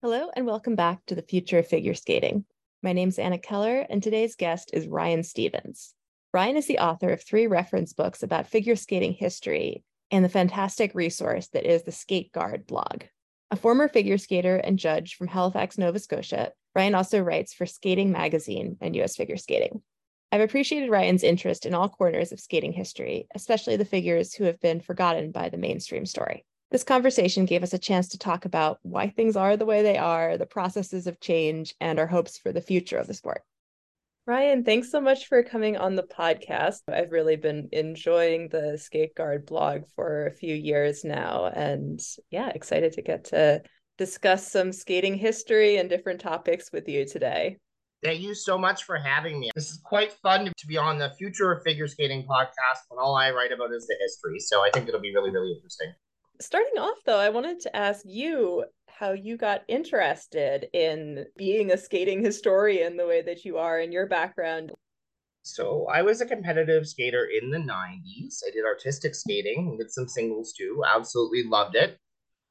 Hello, and welcome back to the Future of Figure Skating. My name is Anna Keller, and today's guest is Ryan Stevens. Ryan is the author of three reference books about figure skating history and the fantastic resource that is the Skate Guard blog. A former figure skater and judge from Halifax, Nova Scotia, Ryan also writes for Skating Magazine and US Figure Skating. I've appreciated Ryan's interest in all corners of skating history, especially the figures who have been forgotten by the mainstream story. This conversation gave us a chance to talk about why things are the way they are, the processes of change, and our hopes for the future of the sport. Ryan, thanks so much for coming on the podcast. I've really been enjoying the Skate Guard blog for a few years now, and yeah, excited to get to discuss some skating history and different topics with you today. Thank you so much for having me. This is quite fun to be on the Future of Figure Skating podcast when all I write about is the history. So I think it'll be really, really interesting starting off though i wanted to ask you how you got interested in being a skating historian the way that you are in your background. So i was a competitive skater in the 90s i did artistic skating did some singles too. Absolutely loved it.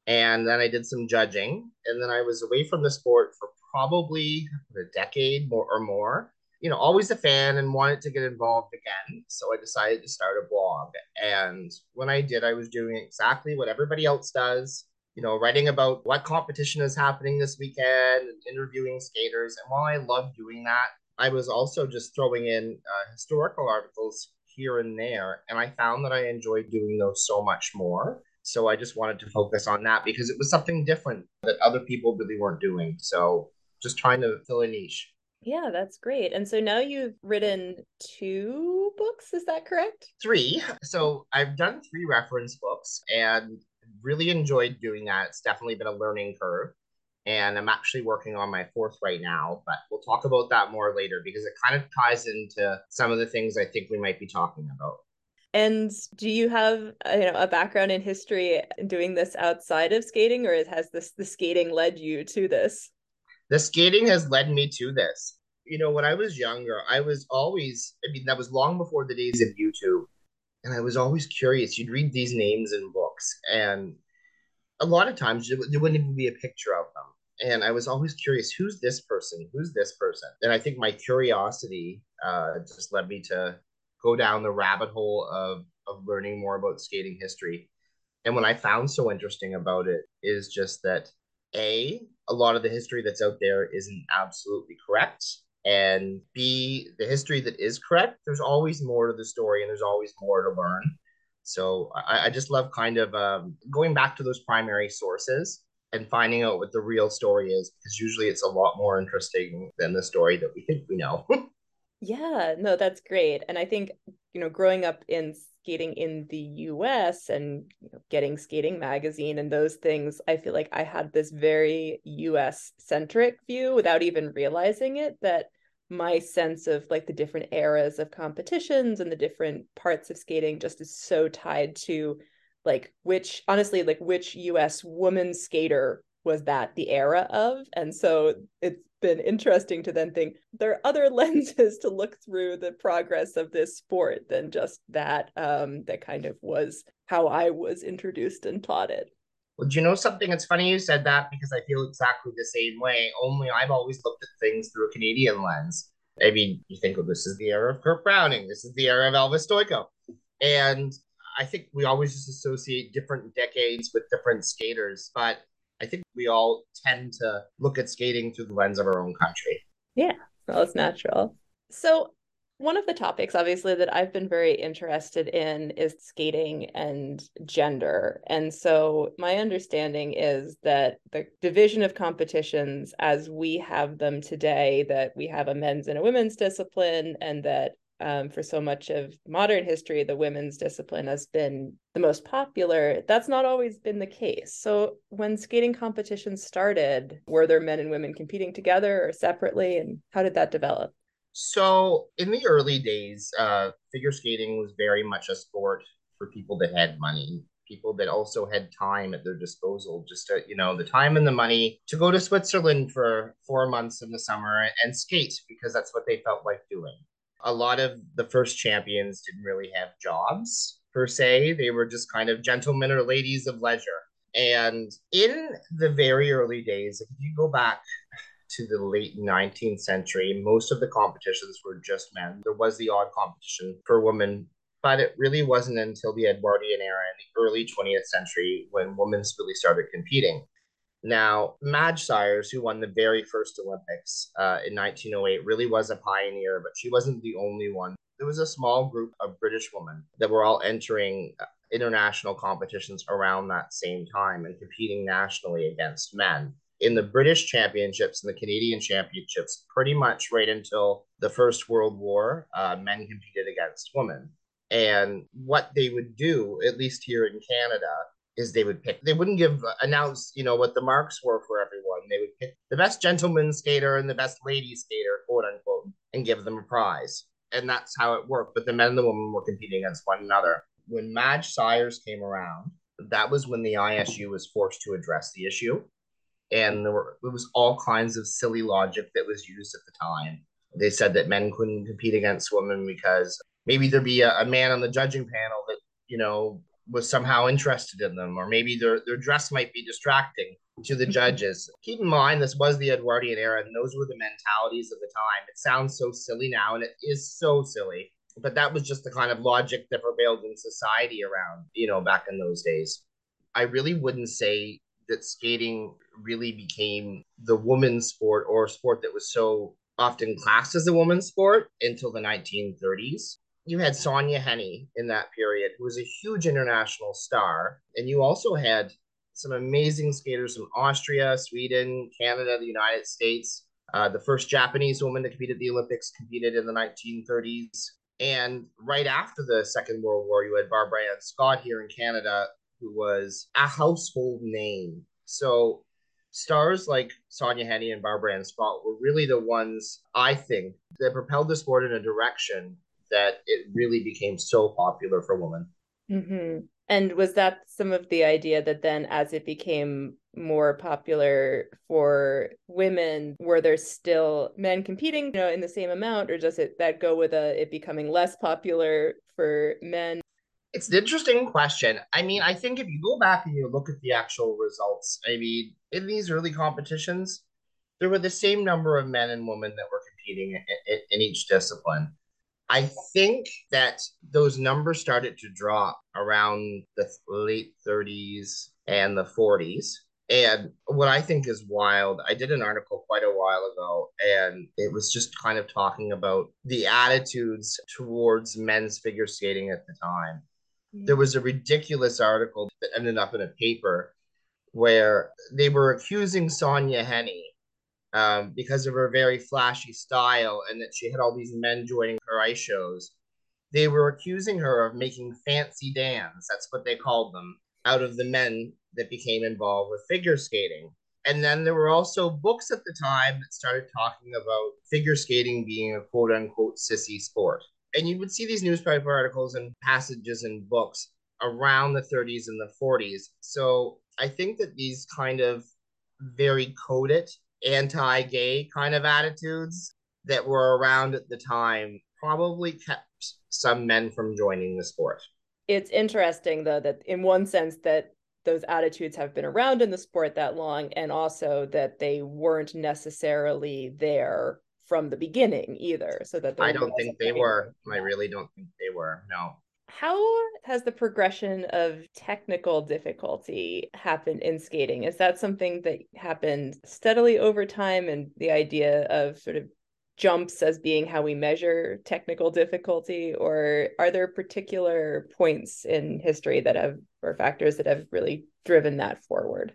And then i did some judging. And then i was away from the sport for probably a decade more or more you know, always a fan and wanted to get involved again. So I decided to start a blog. And when I did, I was doing exactly what everybody else does, you know, writing about what competition is happening this weekend and interviewing skaters. And while I love doing that, I was also just throwing in uh, historical articles here and there. And I found that I enjoyed doing those so much more. So I just wanted to focus on that because it was something different that other people really weren't doing. So just trying to fill a niche. Yeah, that's great. And so now you've written two books, is that correct? Three. So I've done three reference books and really enjoyed doing that. It's definitely been a learning curve. And I'm actually working on my fourth right now, but we'll talk about that more later because it kind of ties into some of the things I think we might be talking about. And do you have you know a background in history doing this outside of skating, or has this the skating led you to this? The skating has led me to this. You know, when I was younger, I was always, I mean, that was long before the days of YouTube. And I was always curious. You'd read these names in books, and a lot of times there wouldn't even be a picture of them. And I was always curious who's this person? Who's this person? And I think my curiosity uh, just led me to go down the rabbit hole of, of learning more about skating history. And what I found so interesting about it is just that a a lot of the history that's out there isn't absolutely correct. And b the history that is correct there's always more to the story and there's always more to learn. So i, I just love kind of um, going back to those primary sources and finding out what the real story is because usually it's a lot more interesting than the story that we think we know yeah no that's great and i think you know growing up in skating in the US and you know, getting skating magazine and those things, I feel like I had this very US centric view without even realizing it that my sense of like the different eras of competitions and the different parts of skating just is so tied to like which honestly like which US woman skater was that the era of and so it's been interesting to then think there are other lenses to look through the progress of this sport than just that um, that kind of was how I was introduced and taught it. Well, do you know something? It's funny you said that because I feel exactly the same way. Only I've always looked at things through a Canadian lens. I mean, you think, well, this is the era of Kurt Browning, this is the era of Elvis Stojko. And I think we always just associate different decades with different skaters. But I think we all tend to look at skating through the lens of our own country. Yeah, well, it's natural. So, one of the topics, obviously, that I've been very interested in is skating and gender. And so, my understanding is that the division of competitions as we have them today, that we have a men's and a women's discipline, and that um, for so much of modern history, the women's discipline has been the most popular. That's not always been the case. So, when skating competitions started, were there men and women competing together or separately? And how did that develop? So, in the early days, uh, figure skating was very much a sport for people that had money, people that also had time at their disposal, just to, you know, the time and the money to go to Switzerland for four months in the summer and skate because that's what they felt like doing a lot of the first champions didn't really have jobs per se. They were just kind of gentlemen or ladies of leisure. And in the very early days, if you go back to the late 19th century, most of the competitions were just men. There was the odd competition for women, but it really wasn't until the Edwardian era in the early 20th century when women really started competing. Now, Madge Syers, who won the very first Olympics uh, in 1908, really was a pioneer, but she wasn't the only one. There was a small group of British women that were all entering uh, international competitions around that same time and competing nationally against men. In the British championships and the Canadian championships, pretty much right until the First World War, uh, men competed against women. And what they would do, at least here in Canada, is they would pick they wouldn't give uh, announce you know what the marks were for everyone. They would pick the best gentleman skater and the best lady skater quote unquote and give them a prize. And that's how it worked. But the men and the women were competing against one another. When madge syers came around that was when the isu was forced to address the issue. And there were it was all kinds of silly logic that was used at the time. They said that men couldn't compete against women because maybe there'd be a, a man on the judging panel that you know was somehow interested in them, or maybe their, their dress might be distracting to the judges. Keep in mind, this was the Edwardian era, and those were the mentalities of the time. It sounds so silly now, and it is so silly, but that was just the kind of logic that prevailed in society around, you know, back in those days. I really wouldn't say that skating really became the woman's sport or a sport that was so often classed as a woman's sport until the 1930s you had Sonja Henie in that period, who was a huge international star, and you also had some amazing skaters from Austria, Sweden, Canada, the United States. Uh, the first Japanese woman to compete at the Olympics competed in the 1930s. And right after the Second World War, you had Barbara Ann Scott here in Canada, who was a household name. So stars like Sonja Henie and Barbara Ann Scott were really the ones, I think, that propelled the sport in a direction that it really became so popular for women. Mm-hmm. And was that some of the idea that then, as it became more popular for women, were there still men competing, you know, in the same amount, or does it that go with a it becoming less popular for men? It's an interesting question. I mean, I think if you go back and you look at the actual results, I mean, in these early competitions, there were the same number of men and women that were competing in, in, in each discipline. I think that those numbers started to drop around the late 30s and the 40s. And what I think is wild, I did an article quite a while ago, and it was just kind of talking about the attitudes towards men's figure skating at the time. There was a ridiculous article that ended up in a paper where they were accusing Sonja Henie um, because of her very flashy style and that she had all these men joining her ice shows. They were accusing her of making fancy dans, that's what they called them, out of the men that became involved with figure skating. And then there were also books at the time that started talking about figure skating being a quote unquote sissy sport. And you would see these newspaper articles and passages in books around the 30s and the 40s. So I think that these kind of very coded anti-gay kind of attitudes that were around at the time probably kept some men from joining the sport. It's interesting though that in one sense that those attitudes have been around in the sport that long and also that they weren't necessarily there from the beginning either so that I don't think they were I really don't think they were no how has the progression of technical difficulty happened in skating? Is that something that happened steadily over time and the idea of sort of jumps as being how we measure technical difficulty or are there particular points in history that have or factors that have really driven that forward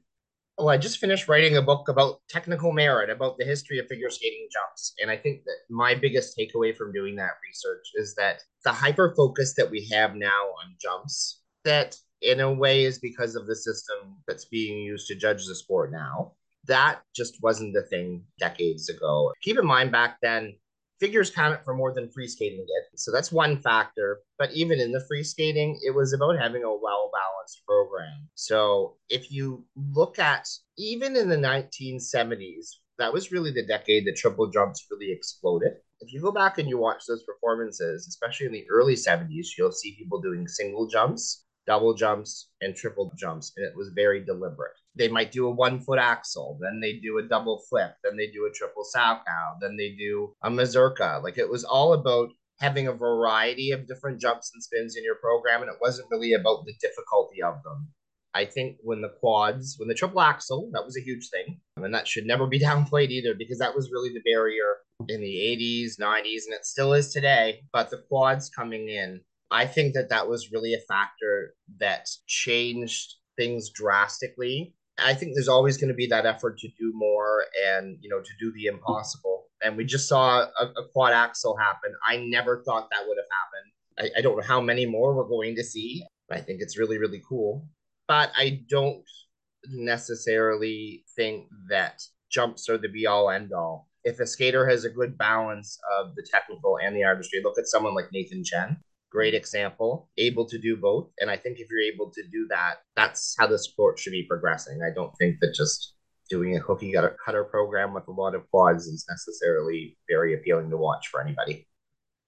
well, I just finished writing a book about technical merit, about the history of figure skating jumps. And I think that my biggest takeaway from doing that research is that the hyper focus that we have now on jumps, that in a way is because of the system that's being used to judge the sport now. That just wasn't the thing decades ago. Keep in mind back then, figures counted for more than free skating did. So that's one factor. But even in the free skating, it was about having a well balanced program. So if you look at even in the 1970s, that was really the decade that triple jumps really exploded. If you go back and you watch those performances, especially in the early 70s, you'll see people doing single jumps double jumps and triple jumps, and it was very deliberate. They might do a one foot axel, then they do a double flip, then they do a triple salchow, then they do a mazurka. Like it was all about having a variety of different jumps and spins in your program, and it wasn't really about the difficulty of them. I think when the quads, when the triple axel, that was a huge thing. And that should never be downplayed either because that was really the barrier in the 80s, 90s, and it still is today. But the quads coming in, I think that that was really a factor that changed things drastically. I think there's always going to be that effort to do more and, you know, to do the impossible. And we just saw a, a quad axel happen. I never thought that would have happened. I, I don't know how many more we're going to see. I think it's really, really cool but I don't necessarily think that jumps are the be all end all. If a skater has a good balance of the technical and the artistry, look at someone like Nathan Chen, great example, able to do both. And I think if you're able to do that, that's how the sport should be progressing. I don't think that just doing a cookie cutter program with a lot of quads is necessarily very appealing to watch for anybody.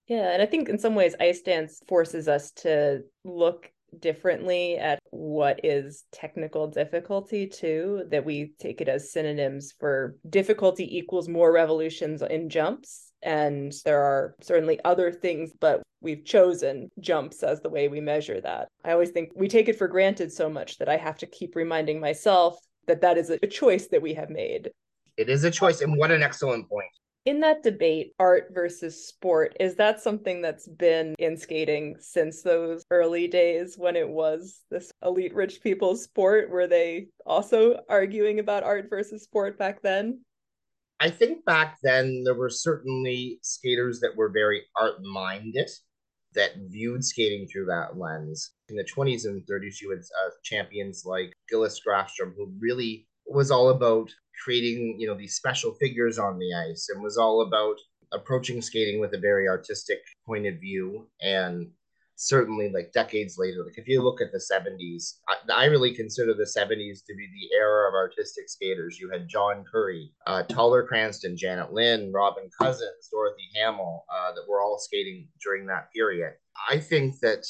Yeah, and I think in some ways ice dance forces us to look differently at what is technical difficulty too that we take it as synonyms for difficulty equals more revolutions in jumps and there are certainly other things but we've chosen jumps as the way we measure that i always think we take it for granted so much that i have to keep reminding myself that that is a choice that we have made it is a choice and what an excellent point in that debate, art versus sport, is that something that's been in skating since those early days when it was this elite rich people's sport? Were they also arguing about art versus sport back then? I think back then there were certainly skaters that were very art minded that viewed skating through that lens. In the 20s and 30s, you had uh, champions like Gillis Grafstrom, who really was all about creating, you know, these special figures on the ice and was all about approaching skating with a very artistic point of view and certainly like decades later like if you look at the 70s I, I, really consider the 70s to be the era of artistic skaters. You had john curry uh, Toller Cranston janet lynn robin cousins dorothy hamill uh, that were all skating during that period. I think that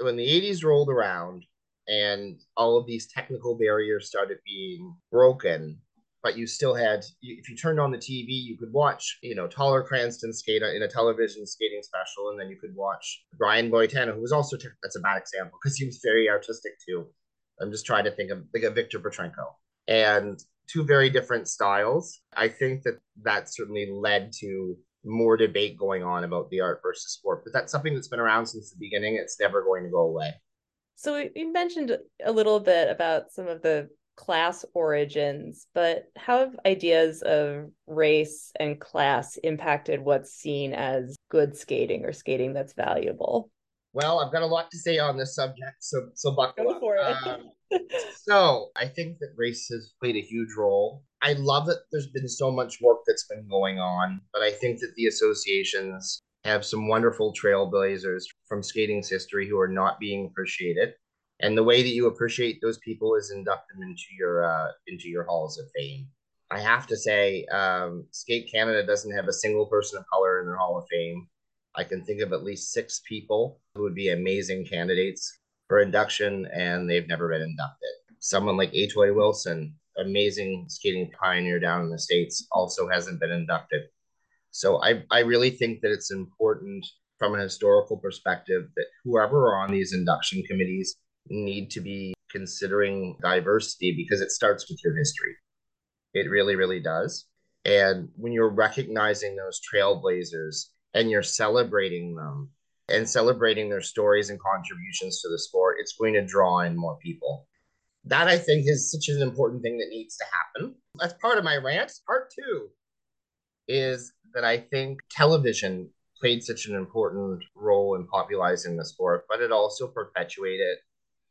when the 80s rolled around and all of these technical barriers started being broken but you still had if you turned on the TV, you could watch you know Toller Cranston skate in a television skating special, and then you could watch Brian Boitano, who was also that's a bad example because he was very artistic too. I'm just trying to think of like a Victor Petrenko and two very different styles. I think that that certainly led to more debate going on about the art versus sport, but that's something that's been around since the beginning. It's never going to go away. So you mentioned a little bit about some of the class origins, but how have ideas of race and class impacted what's seen as good skating or skating that's valuable? Well, I've got a lot to say on this subject, so so buckle Go up. it. Um, so I think that race has played a huge role. I love that there's been so much work that's been going on, but I think that the associations have some wonderful trailblazers from skating's history who are not being appreciated and the way that you appreciate those people is induct them into your uh, into your halls of fame. I have to say, um, Skate Canada doesn't have a single person of color in their Hall of Fame. I can think of at least six people who would be amazing candidates for induction, and they've never been inducted. Someone like Atoy Wilson, amazing skating pioneer down in the States, also hasn't been inducted. So I, I really think that it's important from a historical perspective that whoever are on these induction committees need to be considering diversity because it starts with your history. It really, really does. And when you're recognizing those trailblazers and you're celebrating them and celebrating their stories and contributions to the sport, it's going to draw in more people. That I think is such an important thing that needs to happen. That's part of my rant. Part two is that I think television played such an important role in popularizing the sport, but it also perpetuated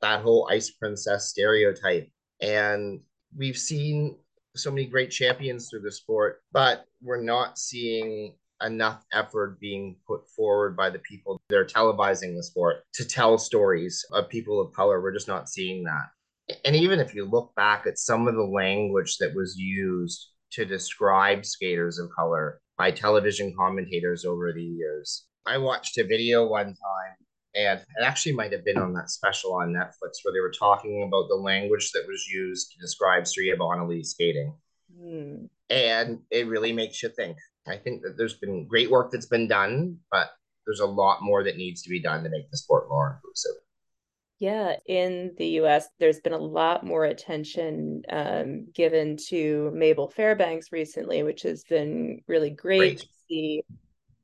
that whole ice princess stereotype. And we've seen so many great champions through the sport, but we're not seeing enough effort being put forward by the people that are televising the sport to tell stories of people of color. We're just not seeing that. And even if you look back at some of the language that was used to describe skaters of color by television commentators over the years, I watched a video one time And it actually might have been on that special on Netflix where they were talking about the language that was used to describe Surya Bonaly skating. Mm. And it really makes you think. I think that there's been great work that's been done, but there's a lot more that needs to be done to make the sport more inclusive. Yeah, in the US, there's been a lot more attention um, given to Mabel Fairbanks recently, which has been really great, great. to see.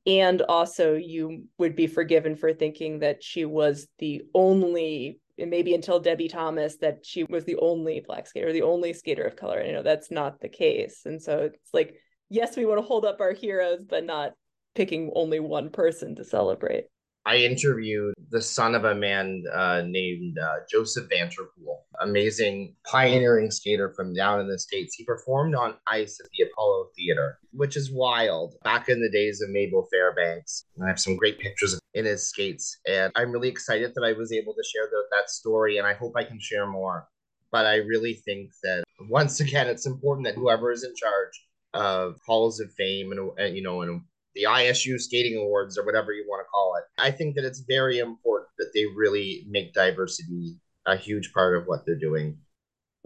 And also, you would be forgiven for thinking that she was the only, maybe until Debbie Thomas, that she was the only black skater, the only skater of color. And, you know, that's not the case. And so it's like, yes, we want to hold up our heroes, but not picking only one person to celebrate. I interviewed the son of a man uh, named uh, Joseph Vanterpool, amazing pioneering skater from down in the States. He performed on ice at the Apollo Theater, which is wild. Back in the days of Mabel Fairbanks, I have some great pictures in his skates. And I'm really excited that I was able to share the, that story, and I hope I can share more. But I really think that once again, it's important that whoever is in charge of halls of fame and you know and the ISU Skating Awards or whatever you want to call it. I think that it's very important that they really make diversity a huge part of what they're doing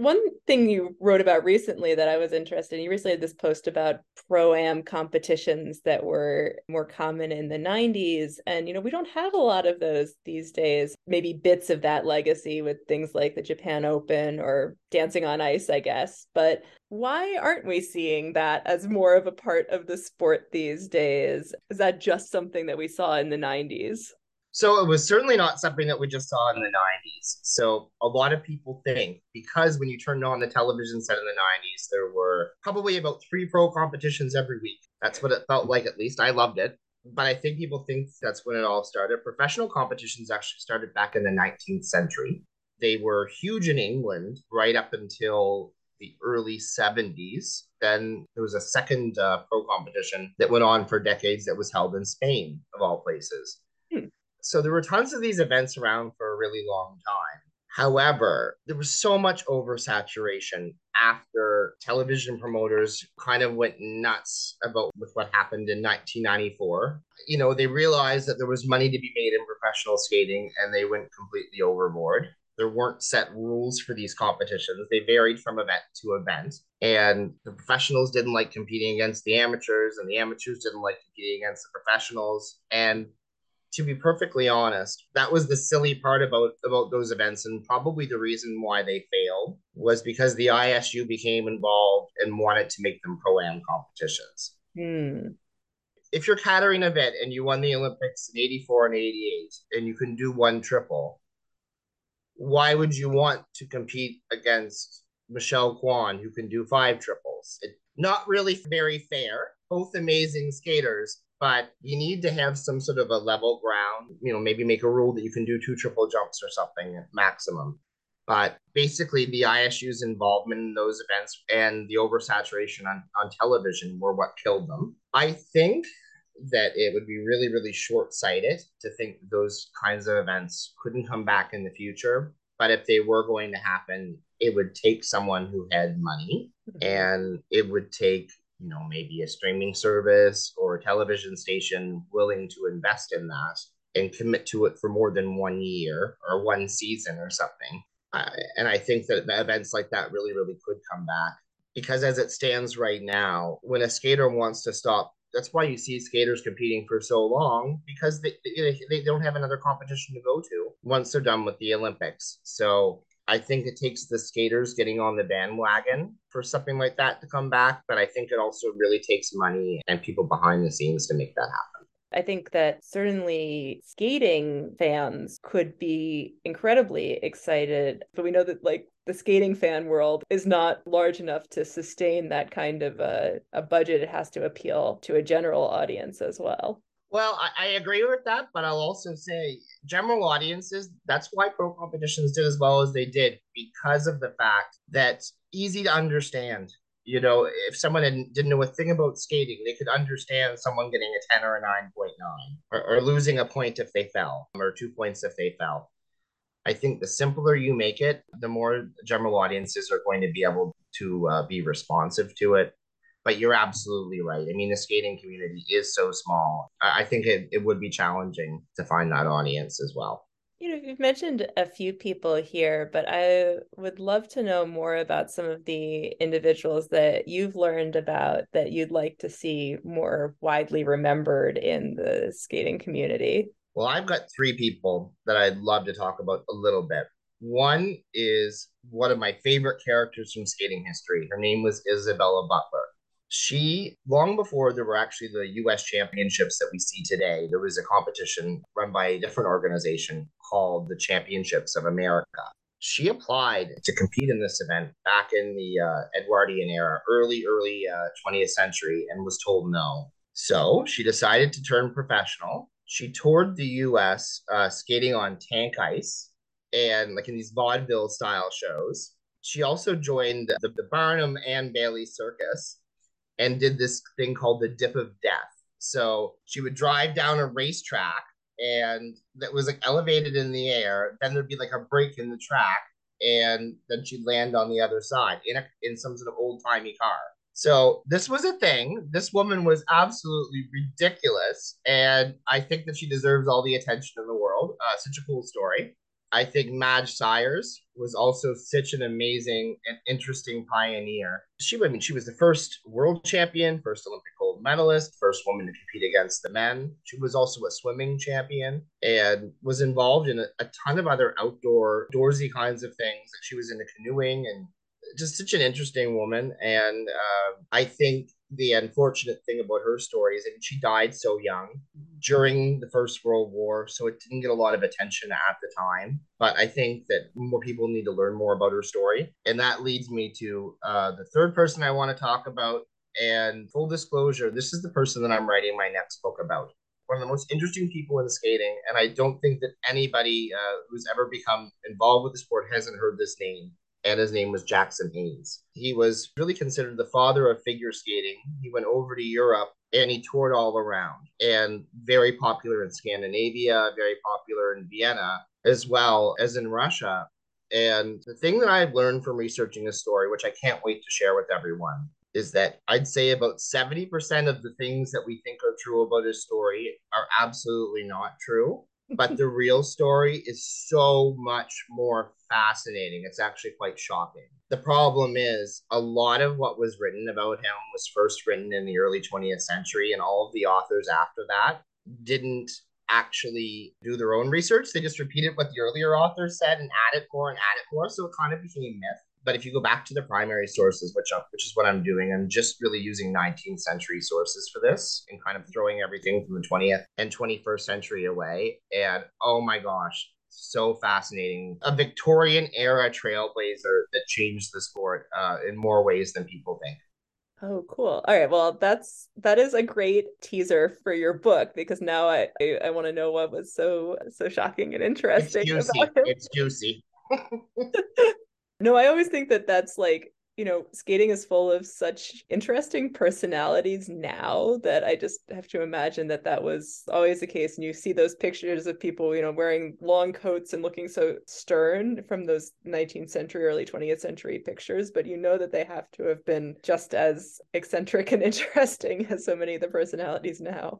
one thing you wrote about recently that I was interested in, you recently had this post about pro am competitions that were more common in the 90s. And, you know, we don't have a lot of those these days. Maybe bits of that legacy with things like the Japan Open or Dancing on Ice, I guess. But why aren't we seeing that as more of a part of the sport these days? Is that just something that we saw in the 90s? So it was certainly not something that we just saw in the 90s. So a lot of people think because when you turned on the television set in the 90s, there were probably about three pro competitions every week. That's what it felt like, at least. I loved it. But I think people think that's when it all started. Professional competitions actually started back in the 19th century. They were huge in England right up until the early 70s. Then there was a second uh, pro competition that went on for decades that was held in Spain, of all places. So there were tons of these events around for a really long time. However, there was so much oversaturation after television promoters kind of went nuts about with what happened in 1994. You know, they realized that there was money to be made in professional skating and they went completely overboard. There weren't set rules for these competitions. They varied from event to event. And the professionals didn't like competing against the amateurs, and the amateurs didn't like competing against the professionals. And to be perfectly honest, that was the silly part about about those events, and probably the reason why they failed was because the ISU became involved and wanted to make them pro am competitions. Hmm. If you're catering an event and you won the Olympics in '84 and '88, and you can do one triple, why would you want to compete against Michelle Kwan, who can do five triples? It, not really very fair. Both amazing skaters, but you need to have some sort of a level ground. You know, maybe make a rule that you can do two triple jumps or something maximum. But basically, the ISU's involvement in those events and the oversaturation on, on television were what killed them. I think that it would be really, really short sighted to think those kinds of events couldn't come back in the future. But if they were going to happen, it would take someone who had money mm-hmm. and it would take you know maybe a streaming service or a television station willing to invest in that and commit to it for more than one year or one season or something. Uh, and i think that events like that really really could come back because as it stands right now when a skater wants to stop that's why you see skaters competing for so long because they, they, they don't have another competition to go to once they're done with the olympics. So I think it takes the skaters getting on the bandwagon for something like that to come back, but I think it also really takes money and people behind the scenes to make that happen. I think that certainly skating fans could be incredibly excited, but we know that like the skating fan world is not large enough to sustain that kind of a, a budget. It has to appeal to a general audience as well. Well, I, I, agree with that, but I'll also say general audiences, that's why pro competitions did as well as they did because of the fact that easy to understand. You know, if someone didn't know a thing about skating, they could understand someone getting a 10 or a 9.9 or, or losing a point if they fell or two points if they fell. I think the simpler you make it, the more general audiences are going to be able to uh, be responsive to it But you're absolutely right. I mean, the skating community is so small. I, I think it, it would be challenging to find that audience as well. You know, you've mentioned a few people here, but I would love to know more about some of the individuals that you've learned about that you'd like to see more widely remembered in the skating community. Well, I've got three people that I'd love to talk about a little bit. One is one of my favorite characters from skating history. Her name was Isabella Butler. She, long before there were actually the US championships that we see today, there was a competition run by a different organization called the Championships of America. She applied to compete in this event back in the uh, Edwardian era, early, early uh, 20th century, and was told no. So she decided to turn professional. She toured the US uh, skating on tank ice and like in these vaudeville style shows. She also joined the, the Barnum and Bailey Circus and did this thing called the dip of death. So she would drive down a racetrack and that was like elevated in the air. Then there'd be like a break in the track, and then she'd land on the other side in a, in some sort of old timey car. So this was a thing. This woman was absolutely ridiculous, and I think that she deserves all the attention in the world. Uh, such a cool story. I think Madge Syers was also such an amazing and interesting pioneer. She, I mean, she was the first world champion, first Olympic gold medalist, first woman to compete against the men. She was also a swimming champion and was involved in a, a ton of other outdoor, doorsy kinds of things. She was into canoeing and just such an interesting woman. And uh, I think the unfortunate thing about her story is that she died so young during the First World War, so it didn't get a lot of attention at the time. But I think that more people need to learn more about her story. And that leads me to uh, the third person I want to talk about. And full disclosure, this is the person that I'm writing my next book about. One of the most interesting people in skating. And I don't think that anybody uh, who's ever become involved with the sport hasn't heard this name and his name was Jackson Haines. He was really considered the father of figure skating. He went over to Europe and he toured all around and very popular in Scandinavia, very popular in Vienna, as well as in Russia. And the thing that I've learned from researching this story, which I can't wait to share with everyone, is that I'd say about 70% of the things that we think are true about his story are absolutely not true but the real story is so much more fascinating. It's actually quite shocking. The problem is a lot of what was written about him was first written in the early 20th century, and all of the authors after that didn't actually do their own research. They just repeated what the earlier authors said and added more and added more. So it kind of became myth. But if you go back to the primary sources, which uh, which is what I'm doing, I'm just really using 19th century sources for this and kind of throwing everything from the 20th and 21st century away. And oh my gosh, so fascinating. A Victorian era trailblazer that changed the sport uh, in more ways than people think. Oh, cool. All right. Well, that's that is a great teaser for your book because now I I, I want to know what was so so shocking and interesting it's juicy. It's juicy. No, I always think that that's like, you know, skating is full of such interesting personalities now that I just have to imagine that that was always the case. And you see those pictures of people, you know, wearing long coats and looking so stern from those 19th century, early 20th century pictures, but you know that they have to have been just as eccentric and interesting as so many of the personalities now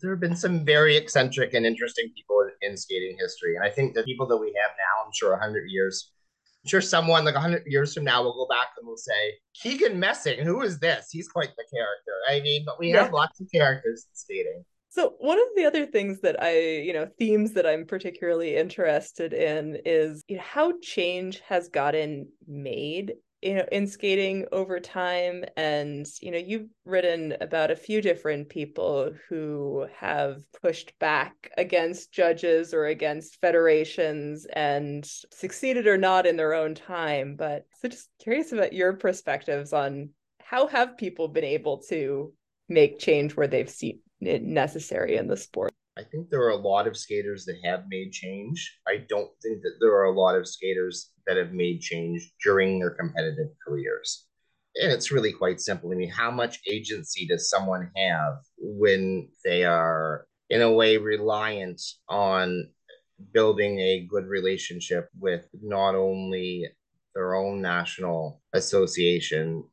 there have been some very eccentric and interesting people in skating history. And I think the people that we have now, I'm sure 100 years sure someone like 100 years from now will go back and will say, Keegan Messing, who is this? He's quite the character. I mean, but we have lots of characters in skating. So one of the other things that I, you know, themes that I'm particularly interested in is you know, how change has gotten made you know in skating over time and you know you've written about a few different people who have pushed back against judges or against federations and succeeded or not in their own time but so just curious about your perspectives on how have people been able to make change where they've seen it necessary in the sport I think there are a lot of skaters that have made change. I don't think that there are a lot of skaters that have made change during their competitive careers. And it's really quite simple. I mean, how much agency does someone have when they are, in a way, reliant on building a good relationship with not only their own national association,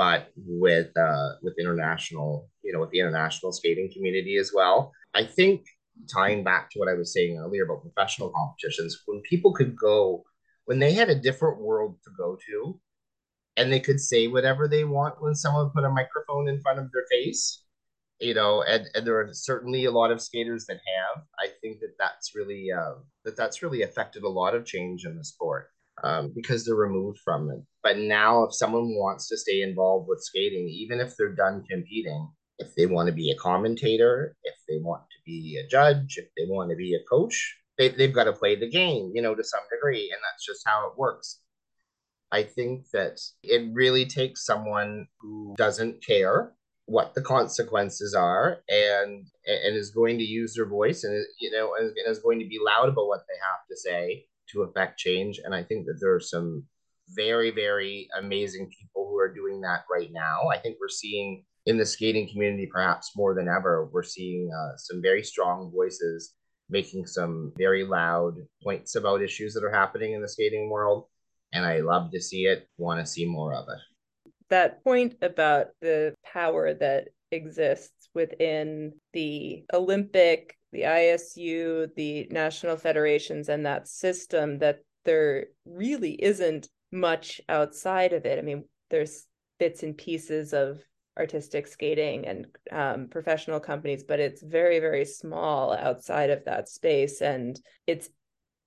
but with uh, with international, you know, with the international skating community as well. I think tying back to what I was saying earlier about professional competitions, when people could go, when they had a different world to go to, and they could say whatever they want when someone put a microphone in front of their face, you know, and, and there are certainly a lot of skaters that have. I think that that's really uh, that that's really affected a lot of change in the sport um, because they're removed from it. But now, if someone wants to stay involved with skating, even if they're done competing, if they want to be a commentator, if they want to be a judge, if they want to be a coach, they, they've got to play the game, you know, to some degree. And that's just how it works. I think that it really takes someone who doesn't care what the consequences are and and is going to use their voice and you know and, is going to be loud about what they have to say to affect change. And i think that there are some very very amazing people who are doing that right now. I think we're seeing in the skating community perhaps more than ever we're seeing uh, some very strong voices making some very loud points about issues that are happening in the skating world. And i love to see it want to see more of it. That point about the power that exists within the Olympic, the ISU, the national federations, and that system, that there really isn't much outside of it. I mean, there's bits and pieces of artistic skating and um, professional companies, but it's very, very small outside of that space. And it's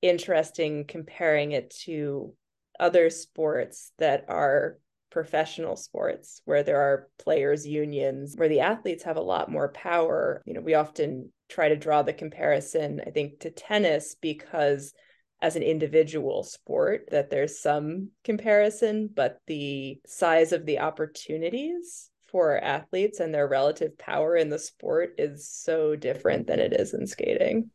interesting comparing it to other sports that are professional sports where there are players unions where the athletes have a lot more power you know we often try to draw the comparison i think to tennis because as an individual sport that there's some comparison but the size of the opportunities for athletes and their relative power in the sport is so different than it is in skating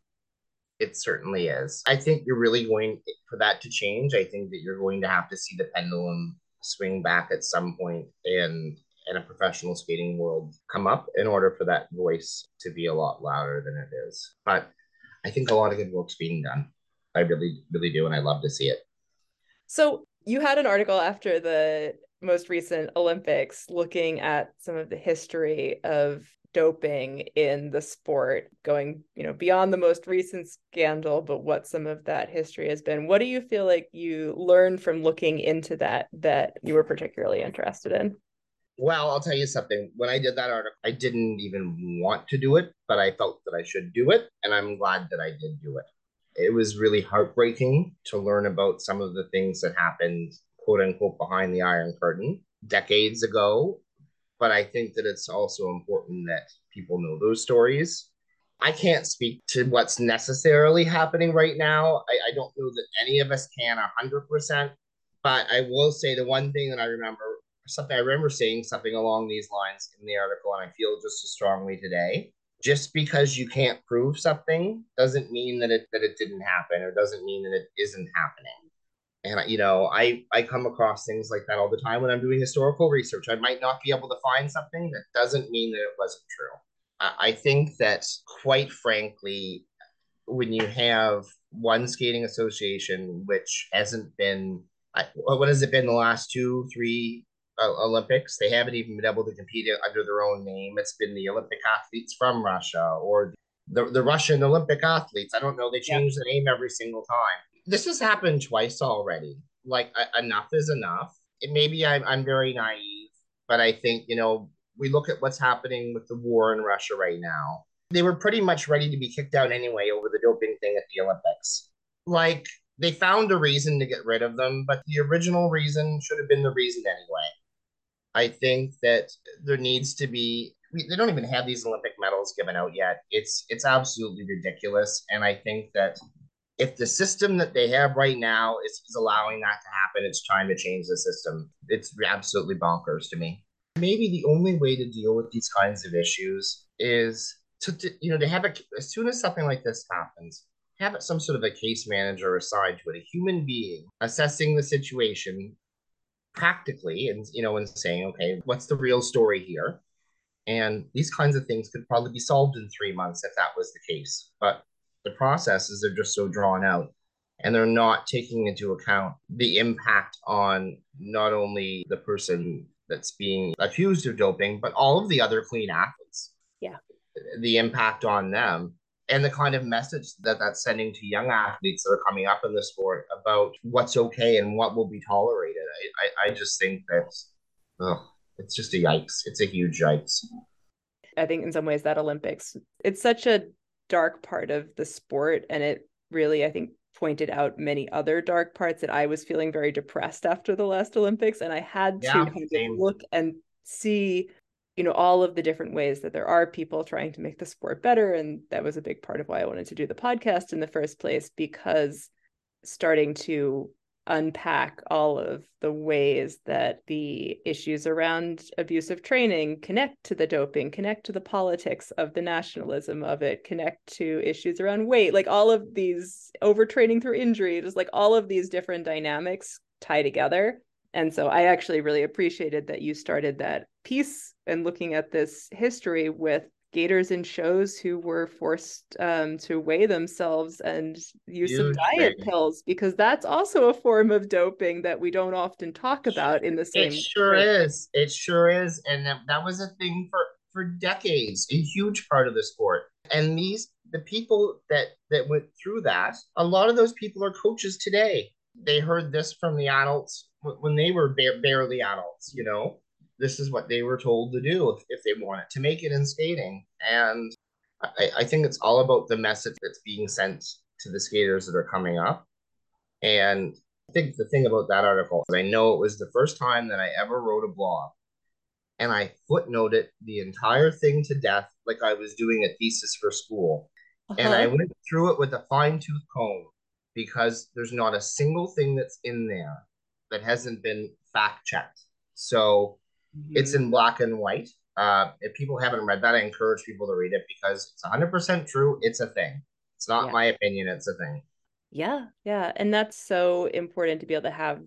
it certainly is. I think you're really going for that to change. I think that you're going to have to see the pendulum swing back at some point in in a professional skating world come up in order for that voice to be a lot louder than it is. But I think a lot of good work's being done. I really, really do, and I love to see it. So you had an article after the most recent Olympics looking at some of the history of doping in the sport going you know beyond the most recent scandal but what some of that history has been. What do you feel like you learned from looking into that that you were particularly interested in? Well i'll tell you something. When i did that article i didn't even want to do it but i felt that i should do it and i'm glad that i did do it. It was really heartbreaking to learn about some of the things that happened quote unquote behind the iron curtain decades ago but I think that it's also important that people know those stories. I can't speak to what's necessarily happening right now. I, I don't know that any of us can 100%, but I will say the one thing that I remember, something I remember saying something along these lines in the article, and I feel just as strongly today. Just because you can't prove something doesn't mean that it that it didn't happen, or doesn't mean that it isn't happening and you know i i come across things like that all the time when i'm doing historical research. I might not be able to find something that doesn't mean that it wasn't true. I, I think that quite frankly when you have one skating association which hasn't been what has it been the last two three uh, olympics? They haven't even been able to compete under their own name. It's been the olympic athletes from russia or the, the russian olympic athletes. I don't know. They change yeah. the name every single time this has happened twice already. Like uh, enough is enough. It, maybe I'm I'm very naive, but I think you know we look at what's happening with the war in Russia right now. They were pretty much ready to be kicked out anyway over the doping thing at the Olympics. Like they found a reason to get rid of them, but the original reason should have been the reason anyway. I think that there needs to be they don't even have these Olympic medals given out yet. It's it's absolutely ridiculous, and I think that if the system that they have right now is, is allowing that to happen, it's time to change the system. It's absolutely bonkers to me. Maybe the only way to deal with these kinds of issues is to, to you know to have a, as soon as something like this happens, have it some sort of a case manager assigned to it, a human being assessing the situation practically and you know and saying okay what's the real story here and these kinds of things could probably be solved in three months if that was the case but the processes are just so drawn out and they're not taking into account the impact on not only the person that's being accused of doping, but all of the other clean athletes. Yeah. The impact on them and the kind of message that that's sending to young athletes that are coming up in the sport about what's okay and what will be tolerated. I, I, I just think that ugh, it's just a yikes. It's a huge yikes. I think in some ways that Olympics, it's such a dark part of the sport. And it really, I think, pointed out many other dark parts that I was feeling very depressed after the last Olympics. And I had to kind of look and see you know all of the different ways that there are people trying to make the sport better and that was a big part of why I wanted to do the podcast in the first place because starting to unpack all of the ways that the issues around abusive training connect to the doping, connect to the politics of the nationalism of it, connect to issues around weight, like all of these overtraining through injury, just like all of these different dynamics tie together. And so I actually really appreciated that you started that piece and looking at this history with skaters and shows who were forced um, to weigh themselves and use Huge some diet thing. pills because that's also a form of doping that we don't often talk about in the same. It sure way. is. It sure is, and that, that was a thing for for decades, a huge part of the sport. And these the people that that went through that, a lot of those people are coaches today. They heard this from the adults when they were ba- barely adults, you know this is what they were told to do if, if they wanted to make it in skating. And I, I think it's all about the message that's being sent to the skaters that are coming up. And I think the thing about that article is I know it was the first time that I ever wrote a blog. And I footnoted the entire thing to death like I was doing a thesis for school. Uh-huh. And I uh-huh. went through it with a fine tooth comb because there's not a single thing that's in there that hasn't been fact checked. So Mm-hmm. It's in black and white. Uh, if people haven't read that, I encourage people to read it because it's 100% true. It's a thing. It's not yeah. my opinion, it's a thing. Yeah, yeah. And that's so important to be able to have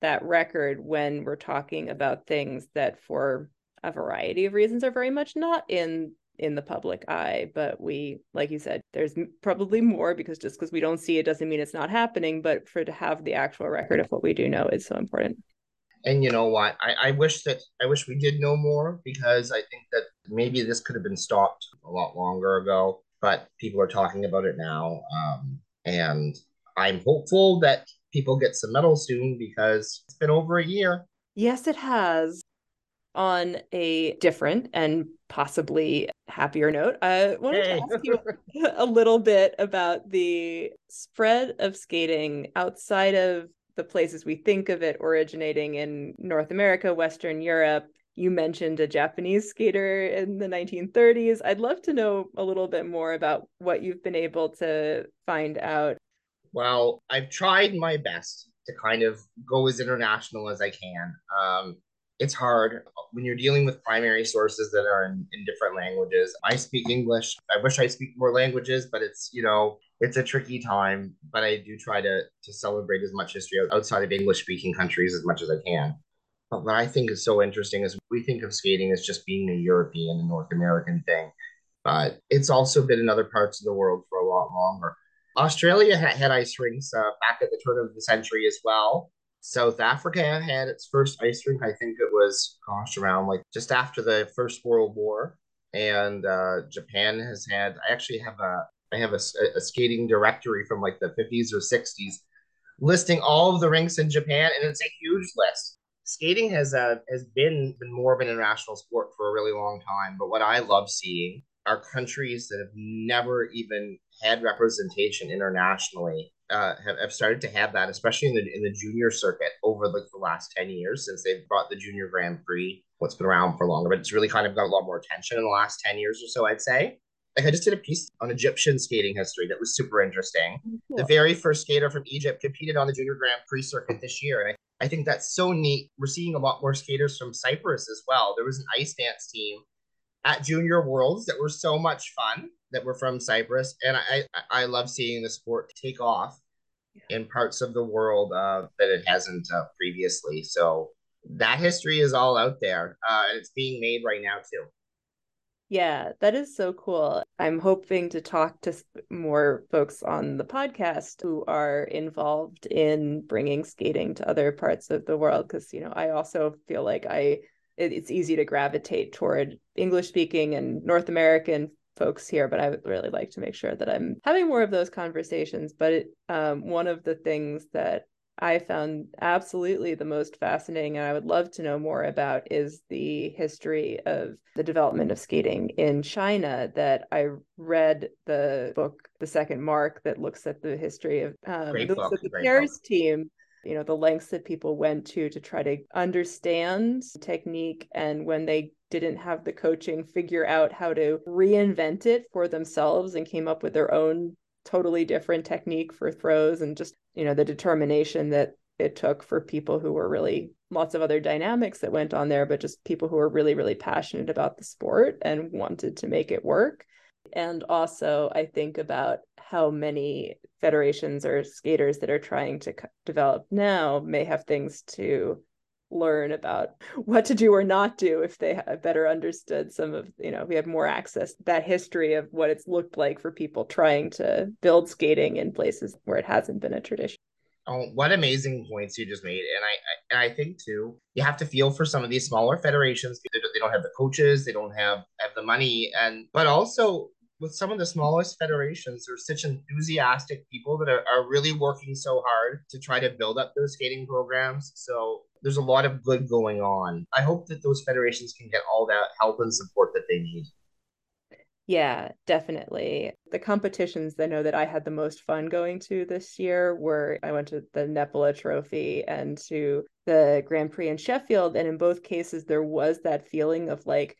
that record when we're talking about things that, for a variety of reasons, are very much not in in the public eye but we like you said there's probably more because just because we don't see it doesn't mean it's not happening but for to have the actual record of what we do know is so important and you know what? I, I wish that I wish we did know more because I think that maybe this could have been stopped a lot longer ago. But people are talking about it now, um, and I'm hopeful that people get some medals soon because it's been over a year. Yes, it has. On a different and possibly happier note, I wanted hey. to ask you a little bit about the spread of skating outside of the places we think of it originating in North America, Western Europe. You mentioned a Japanese skater in the 1930s. I'd love to know a little bit more about what you've been able to find out. Well, I've tried my best to kind of go as international as I can. Um, it's hard when you're dealing with primary sources that are in, in different languages. I speak English. I wish I speak more languages, but it's, you know, it's a tricky time, but I do try to to celebrate as much history outside of English speaking countries as much as I can. But what I think is so interesting is we think of skating as just being a European and North American thing, but it's also been in other parts of the world for a lot longer. Australia had, had ice rinks uh, back at the turn of the century as well. South Africa had its first ice rink. I think it was, gosh, around like just after the First World War. And uh, Japan has had, I actually have a, I have a, a skating directory from like the 50s or 60s listing all of the rinks in Japan, and it's a huge list. Skating has uh, has been been more of an international sport for a really long time, but what I love seeing are countries that have never even had representation internationally uh, have, have started to have that, especially in the in the junior circuit over like the last ten years since they've brought the junior Grand Prix. What's been around for longer, but it's really kind of got a lot more attention in the last ten years or so, I'd say. Like I just did a piece on Egyptian skating history that was super interesting. Cool. The very first skater from Egypt competed on the Junior Grand Prix circuit this year, and I, I think that's so neat. We're seeing a lot more skaters from Cyprus as well. There was an ice dance team at Junior Worlds that were so much fun that were from Cyprus, and I I, I love seeing the sport take off in parts of the world uh, that it hasn't uh, previously. So that history is all out there, uh, and it's being made right now too. Yeah, that is so cool. I'm hoping to talk to more folks on the podcast who are involved in bringing skating to other parts of the world because, you know, I also feel like I it's easy to gravitate toward English speaking and North American folks here, but I would really like to make sure that I'm having more of those conversations. But it, um, one of the things that I found absolutely the most fascinating and I would love to know more about is the history of the development of skating in China. That I read the book, The Second Mark, that looks at the history of um, Great book. the Great pairs book. team you know the lengths that people went to to try to understand technique and when they didn't have the coaching figure out how to reinvent it for themselves and came up with their own totally different technique for throws and just you know the determination that it took for people who were really lots of other dynamics that went on there but just people who were really really passionate about the sport and wanted to make it work and also i think about how many federations or skaters that are trying to develop now may have things to learn about what to do or not do if they have better understood some of you know we have more access that history of what it's looked like for people trying to build skating in places where it hasn't been a tradition Oh, what amazing points you just made, and I, I, I think too, you have to feel for some of these smaller federations. They don't have the coaches, they don't have have the money, and but also with some of the smallest federations, there's such enthusiastic people that are, are really working so hard to try to build up those skating programs. So there's a lot of good going on. I hope that those federations can get all that help and support that they need. Yeah, definitely. The competitions I know that I had the most fun going to this year were I went to the Nepela Trophy and to the Grand Prix in Sheffield. And in both cases, there was that feeling of like,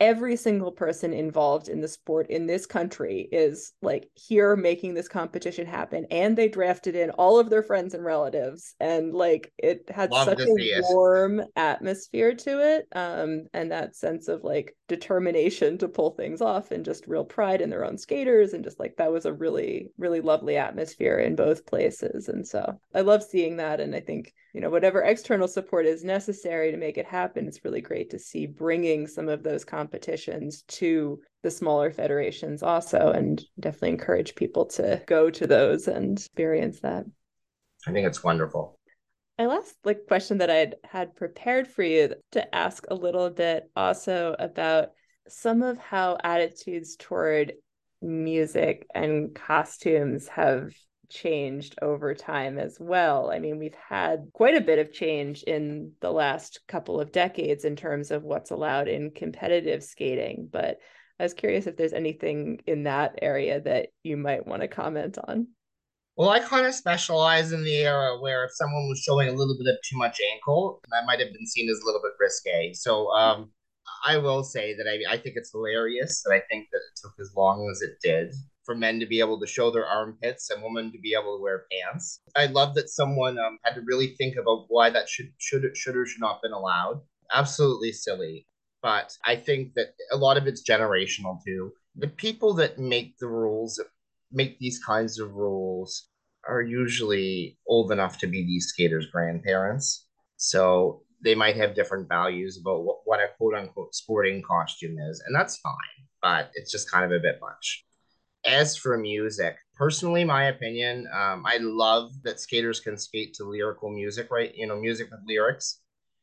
every single person involved in the sport in this country is like here making this competition happen and they drafted in all of their friends and relatives and like it had Love such a warm atmosphere to it um and that sense of like determination to pull things off and just real pride in their own skaters and just like that was a really really lovely atmosphere in both places and so i love seeing that and i think you know whatever external support is necessary to make it happen it's really great to see bringing some of those competitions to the smaller federations also and definitely encourage people to go to those and experience that. I think it's wonderful. My last like question that i'd had prepared for you to ask a little bit also about some of how attitudes toward music and costumes have changed over time as well. I mean, we've had quite a bit of change in the last couple of decades in terms of what's allowed in competitive skating, but I was curious if there's anything in that area that you might want to comment on. Well, I kind of specialize in the era where if someone was showing a little bit of too much ankle, that might have been seen as a little bit risque. So um, I will say that I, I think it's hilarious that I think that it took as long as it did for men to be able to show their armpits and women to be able to wear pants. I love that someone um, had to really think about why that should should should or should not have been allowed. Absolutely silly, but I think that a lot of it's generational too. The people that make the rules, make these kinds of rules, are usually old enough to be these skaters' grandparents. So they might have different values about what, what a quote unquote sporting costume is, and that's fine. But it's just kind of a bit much. As for music, personally, my opinion, um, I love that skaters can skate to lyrical music, right? You know, music with lyrics.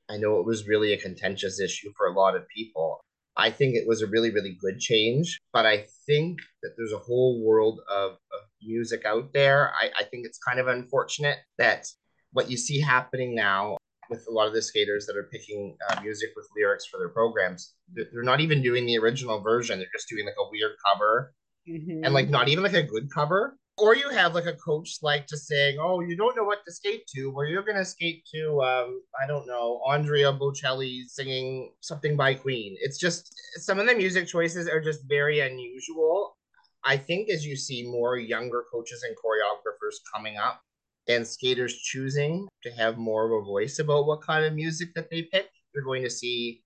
I know it was really a contentious issue for a lot of people. I think it was a really, really good change, but I think that there's a whole world of, of music out there. I, I think it's kind of unfortunate that what you see happening now with a lot of the skaters that are picking uh, music with lyrics for their programs, they're not even doing the original version. They're just doing like a weird cover mm-hmm. and like not even like a good cover. Or you have like a coach like just saying, "Oh, you don't know what to skate to," or you're gonna skate to, um, I don't know, Andrea Bocelli singing something by Queen. It's just some of the music choices are just very unusual. I think as you see more younger coaches and choreographers coming up, and skaters choosing to have more of a voice about what kind of music that they pick, you're going to see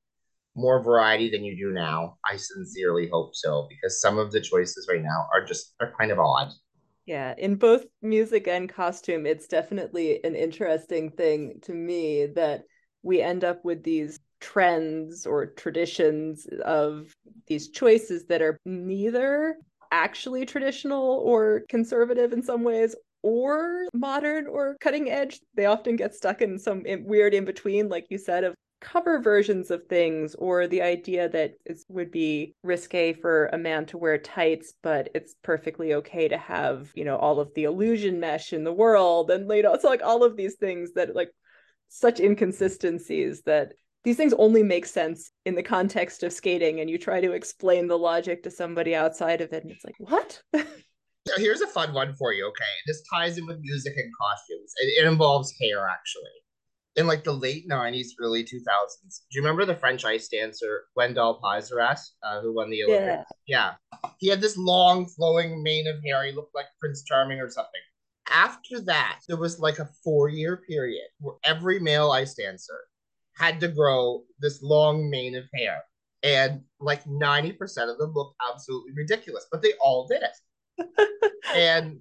more variety than you do now. I sincerely hope so because some of the choices right now are just are kind of odd. Yeah, in both music and costume, it's definitely an interesting thing to me that we end up with these trends or traditions of these choices that are neither actually traditional or conservative in some ways or modern or cutting edge. They often get stuck in some weird in between, like you said, of cover versions of things or the idea that it would be risque for a man to wear tights but it's perfectly okay to have you know all of the illusion mesh in the world and you know it's like all of these things that like such inconsistencies that these things only make sense in the context of skating and you try to explain the logic to somebody outside of it and it's like what? Here's a fun one for you okay? This ties in with music and costumes. It, it involves hair actually in like the late 90s, early 2000s. Do you remember the French ice dancer Gwendal Peizerat, uh, who won the Olympics? Yeah. yeah. He had this long flowing mane of hair. He looked like Prince Charming or something. After that, there was like a four year period where every male ice dancer had to grow this long mane of hair. And like 90% of them looked absolutely ridiculous, but they all did it. and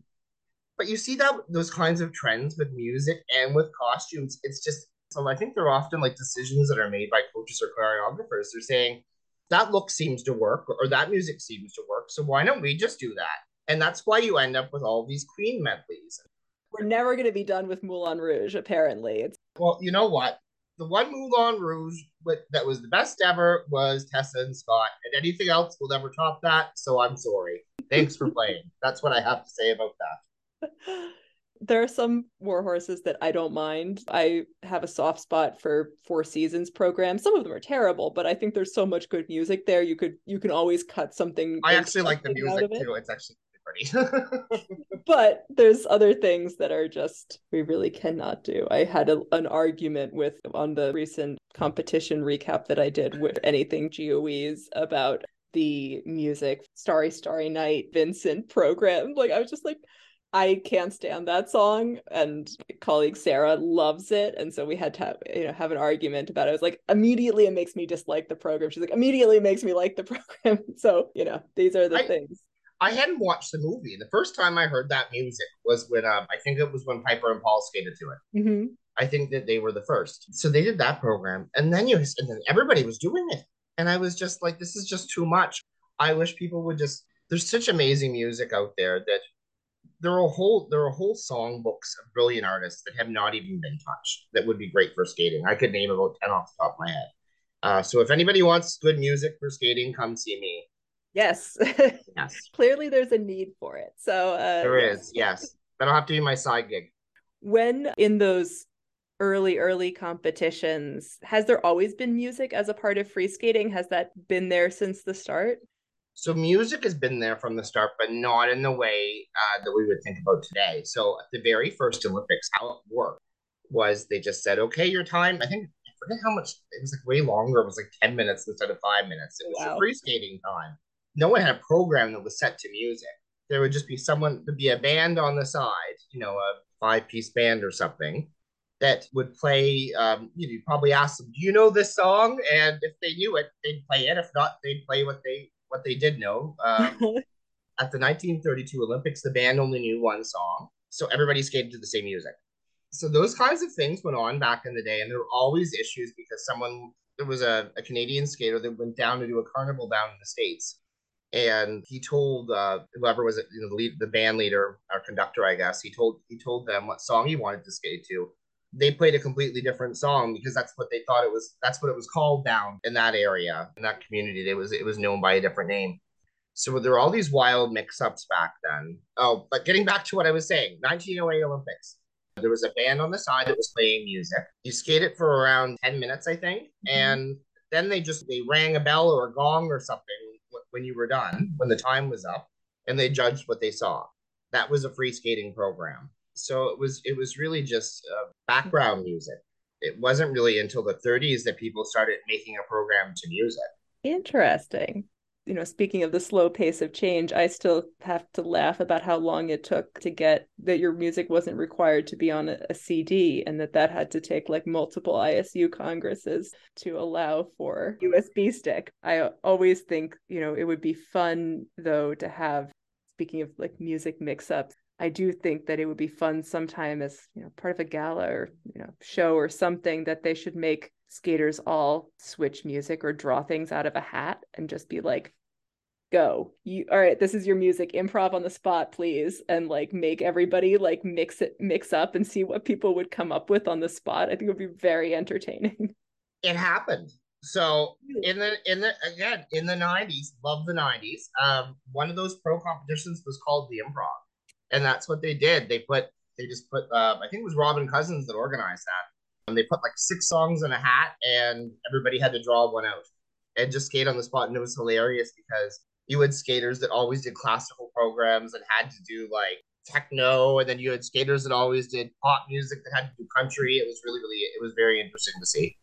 but you see that those kinds of trends with music and with costumes, it's just so I think they're often like decisions that are made by coaches or choreographers. They're saying that look seems to work or, or that music seems to work. So why don't we just do that? And that's why you end up with all these Queen medleys. We're never going to be done with Moulin Rouge, apparently. It's well, you know what? The one Moulin Rouge that was the best ever was Tessa and Scott, and anything else will never top that. So I'm sorry. Thanks for playing. That's what I have to say about that. There are some war horses that I don't mind. I have a soft spot for Four Seasons programs. Some of them are terrible, but I think there's so much good music there. You could you can always cut something. I actually like the music it. too. It's actually pretty. but there's other things that are just we really cannot do. I had a, an argument with on the recent competition recap that I did with anything GOEs about the music Starry Starry Night Vincent program. Like I was just like I can't stand that song, and colleague Sarah loves it, and so we had to have, you know have an argument about it. I was like, immediately it makes me dislike the program. She's like, immediately makes me like the program. So you know, these are the I, things. I hadn't watched the movie. The first time I heard that music was when um, I think it was when Piper and Paul skated to it. Mm-hmm. I think that they were the first. So they did that program, and then you and then everybody was doing it, and I was just like, this is just too much. I wish people would just. There's such amazing music out there that there are a whole there are whole songbooks of brilliant artists that have not even been touched that would be great for skating. I could name about ten off the top of my head. Uh, so if anybody wants good music for skating, come see me. Yes. yes. Clearly, there's a need for it. So uh, there is. Yes, that'll have to be my side gig. When in those early early competitions has there always been music as a part of free skating has that been there since the start so music has been there from the start, but not in the way uh, that we would think about today. So at the very first Olympics, how it worked was they just said, "Okay, your time." I think I forget how much. It was like way longer. It was like ten minutes instead of five minutes. It was wow. free skating time. No one had a program that was set to music. There would just be someone. There'd be a band on the side, you know, a five-piece band or something that would play. Um, you know, you probably ask them, "Do you know this song?" And if they knew it, they'd play it. If not, they'd play what they what they did know. Um, at the 1932 Olympics, the band only knew one song, so everybody skated to the same music. So those kinds of things went on back in the day, and there were always issues because someone there was a, a Canadian skater that went down to do a carnival down in the states, and he told uh, whoever was you know, the lead, the band leader or conductor, I guess, he told he told them what song he wanted to skate to, they played a completely different song because that's what they thought it was that's what it was called down in that area in that community. It was it was known by a different name. So there were all these wild mix-ups back then? Oh but getting back to what i was saying 1908 olympics. There was a band on the side that was playing music. You skated for around 10 minutes i think mm-hmm. and then they just they rang a bell or a gong or something when you were done when the time was up and they judged what they saw. That was a free skating program so it was it was really just uh, background music. It wasn't really until the 30s that people started making a program to music. Interesting. You know speaking of the slow pace of change i still have to laugh about how long it took to get that your music wasn't required to be on a, a cd and that that had to take like multiple isu congresses to allow for usb stick. I always think you know it would be fun though to have speaking of like music mix ups I do think that it would be fun sometime as you know part of a gala or you know show or something that they should make skaters all switch music or draw things out of a hat and just be like go. You all right this is your music. Improv on the spot please. And like make everybody like mix it mix up and see what people would come up with on the spot. I think it would be very entertaining. It happened. So in the in the again in the nineties, love the nineties. Um, one of those pro competitions was called the Improv, and that's what they did. They put they just put uh, I think it was Robin Cousins that organized that. And they put like six songs in a hat, and everybody had to draw one out and just skate on the spot. And it was hilarious because you had skaters that always did classical programs and had to do like techno, and then you had skaters that always did pop music that had to do country. It was really, really, it was very interesting to see.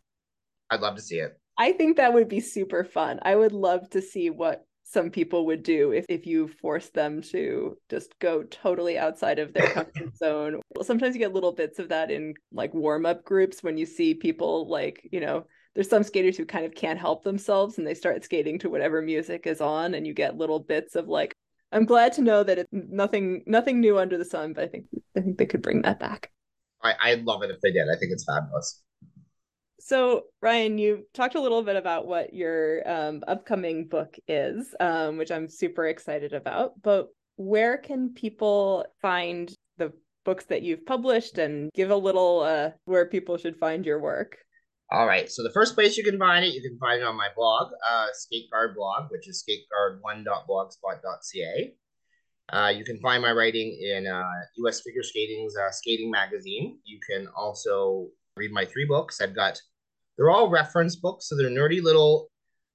I'd love to see it. I think that would be super fun. I would love to see what some people would do if, if you force them to just go totally outside of their comfort zone. Sometimes you get little bits of that in like warm up groups when you see people like, you know, there's some skaters who kind of can't help themselves and they start skating to whatever music is on and you get little bits of like I'm glad to know that it's nothing nothing new under the sun, but I think I think they could bring that back. I, I'd love it if they did. I think it's fabulous. So, Ryan, you talked a little bit about what your um, upcoming book is, um, which I'm super excited about. But where can people find the books that you've published and give a little uh, where people should find your work? All right. So, the first place you can find it, you can find it on my blog, uh, Skateguard blog, which is skateguard1.blogspot.ca. Uh, you can find my writing in uh, US Figure Skating's uh, Skating Magazine. You can also read my three books. I've got they're all reference books, so they're nerdy little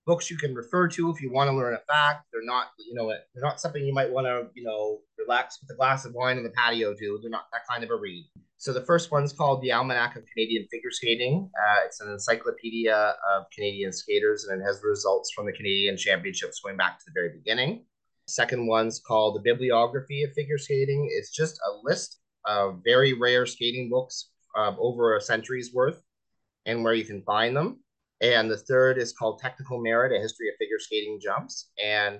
books you can refer to if you want to learn a fact. They're not, you know, they're not something you might want to, you know, relax with a glass of wine in the patio to. They're not that kind of a read. So the first one's called The Almanac of Canadian Figure Skating. Uh, it's an encyclopedia of Canadian skaters, and it has results from the Canadian Championships going back to the very beginning. Second one's called The Bibliography of Figure Skating. It's just a list of very rare skating books over a century's worth and where you can find them. And the third is called Technical Merit, a history of figure skating jumps. And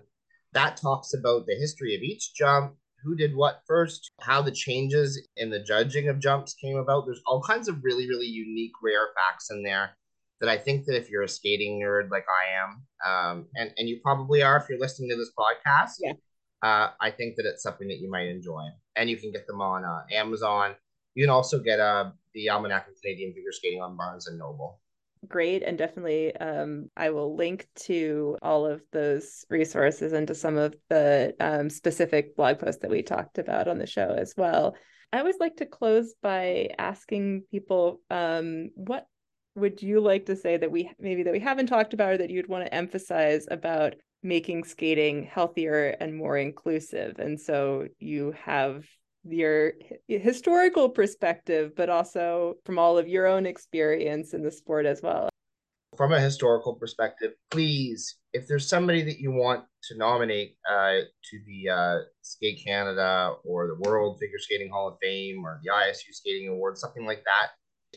that talks about the history of each jump, who did what first, how the changes in the judging of jumps came about. There's all kinds of really, really unique, rare facts in there that I think that if you're a skating nerd like I am, um, and, and you probably are if you're listening to this podcast, yeah. uh, I think that it's something that you might enjoy. And you can get them on uh, Amazon. You can also get uh, the Almanac of Canadian Figure Skating on Barnes and Noble. Great. And definitely, um, I will link to all of those resources and to some of the um, specific blog posts that we talked about on the show as well. I always like to close by asking people um, what would you like to say that we maybe that we haven't talked about or that you'd want to emphasize about making skating healthier and more inclusive and so you have your historical perspective, but also from all of your own experience in the sport as well. From a historical perspective, please, if there's somebody that you want to nominate uh, to the uh, Skate Canada or the World Figure Skating Hall of Fame or the ISU Skating Award, something like that,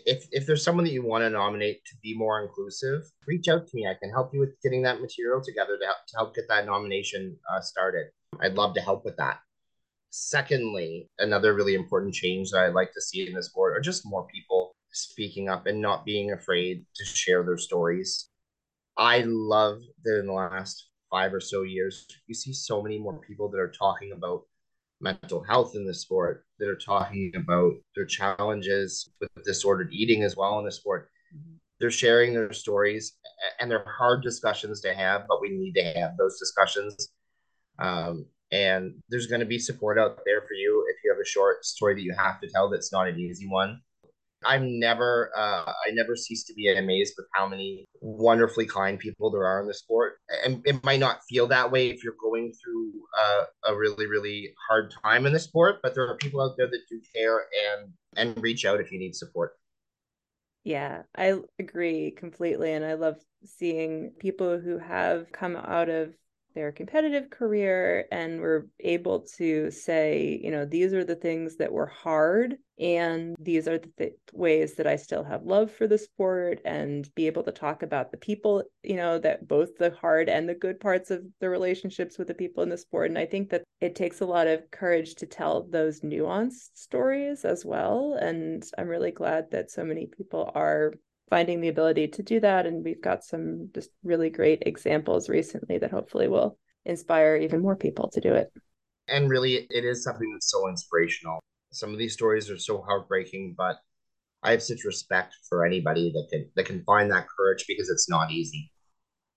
if, if there's someone that you want to nominate to be more inclusive, reach out to me. I can help you with getting that material together to help, to help get that nomination uh, started. I'd love to help with that. Secondly, another really important change that I'd like to see in this sport are just more people speaking up and not being afraid to share their stories. I love that in the last five or so years, you see so many more people that are talking about mental health in the sport, that are talking about their challenges with disordered eating as well in the sport. Mm-hmm. They're sharing their stories, and they're hard discussions to have, but we need to have those discussions. Um, and there's going to be support out there for you if you have a short story that you have to tell that's not an easy one i'm never uh, i never cease to be amazed with how many wonderfully kind people there are in the sport and it might not feel that way if you're going through uh, a really really hard time in the sport but there are people out there that do care and and reach out if you need support yeah, I agree completely. And I love seeing people who have come out of their competitive career and were able to say, you know, these are the things that were hard and these are the th- ways that I still have love for the sport and be able to talk about the people, you know, that both the hard and the good parts of the relationships with the people in the sport. And I think that it takes a lot of courage to tell those nuanced stories as well. And I'm really glad that so many people are finding the ability to do that. And we've got some just really great examples recently that hopefully will inspire even more people to do it. And really, it is something that's so inspirational. Some of these stories are so heartbreaking, but I have such respect for anybody that can that can find that courage because it's not easy.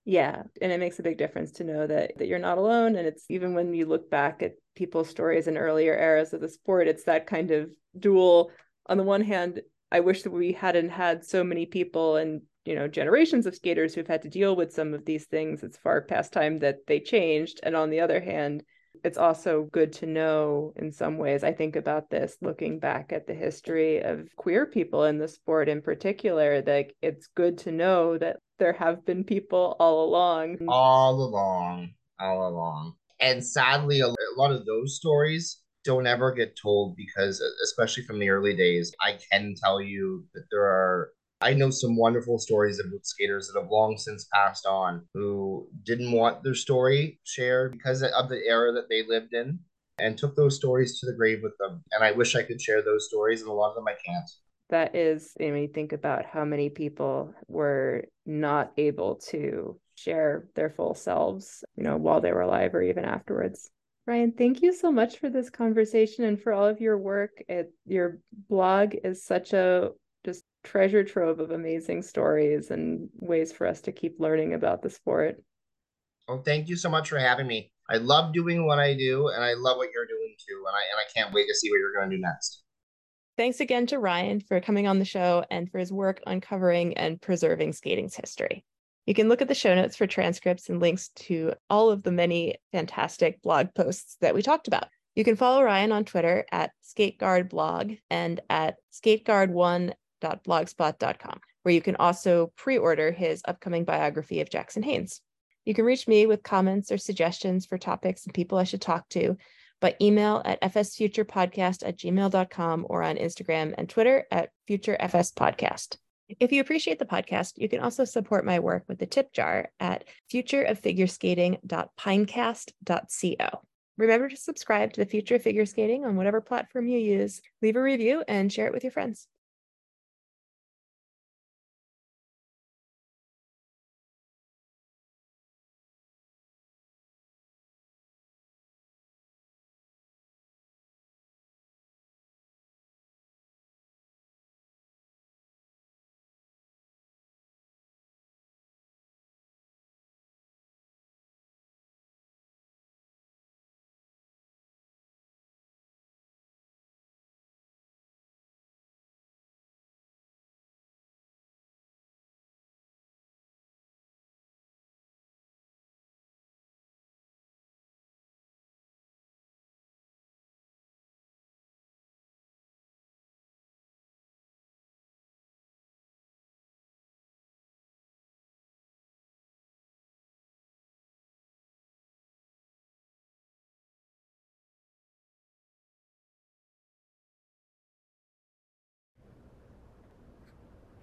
Yeah, and it makes a big difference to know that that you're not alone and it's even when you look back at people's stories in earlier eras of the sport, it's that kind of dual on the one hand, I wish that we hadn't had so many people and you know generations of skaters who've had to deal with some of these things. It's far past time that they changed. And on the other hand, it's also good to know in some ways. I think about this looking back at the history of queer people in the sport in particular, that it's good to know that there have been people all along. All along, all along. And sadly, a lot of those stories don't ever get told because, especially from the early days, I can tell you that there are I know some wonderful stories about skaters that have long since passed on who didn't want their story shared because of the era that they lived in and took those stories to the grave with them. And I wish I could share those stories, and a lot of them I can't. That is, I mean, think about how many people were not able to share their full selves, you know, while they were alive or even afterwards. Ryan, thank you so much for this conversation and for all of your work. It, your blog is such a just treasure trove of amazing stories and ways for us to keep learning about the sport. Well, thank you so much for having me. I love doing what I do and I love what you're doing too. And I and I can't wait to see what you're going to do next. Thanks again to Ryan for coming on the show and for his work uncovering and preserving skating's history. You can look at the show notes for transcripts and links to all of the many fantastic blog posts that we talked about. You can follow Ryan on Twitter at SkateGuardBlog and at skateguard1.blogspot.com, where you can also pre order his upcoming biography of Jackson Haines. You can reach me with comments or suggestions for topics and people I should talk to by email at fsfuturepodcast at gmail.com or on Instagram and Twitter at futurefspodcast. If you appreciate the podcast, you can also support my work with the tip jar at futureoffigureskating.pinecast.co. Remember to subscribe to the Future of Figure Skating on whatever platform you use, leave a review, and share it with your friends.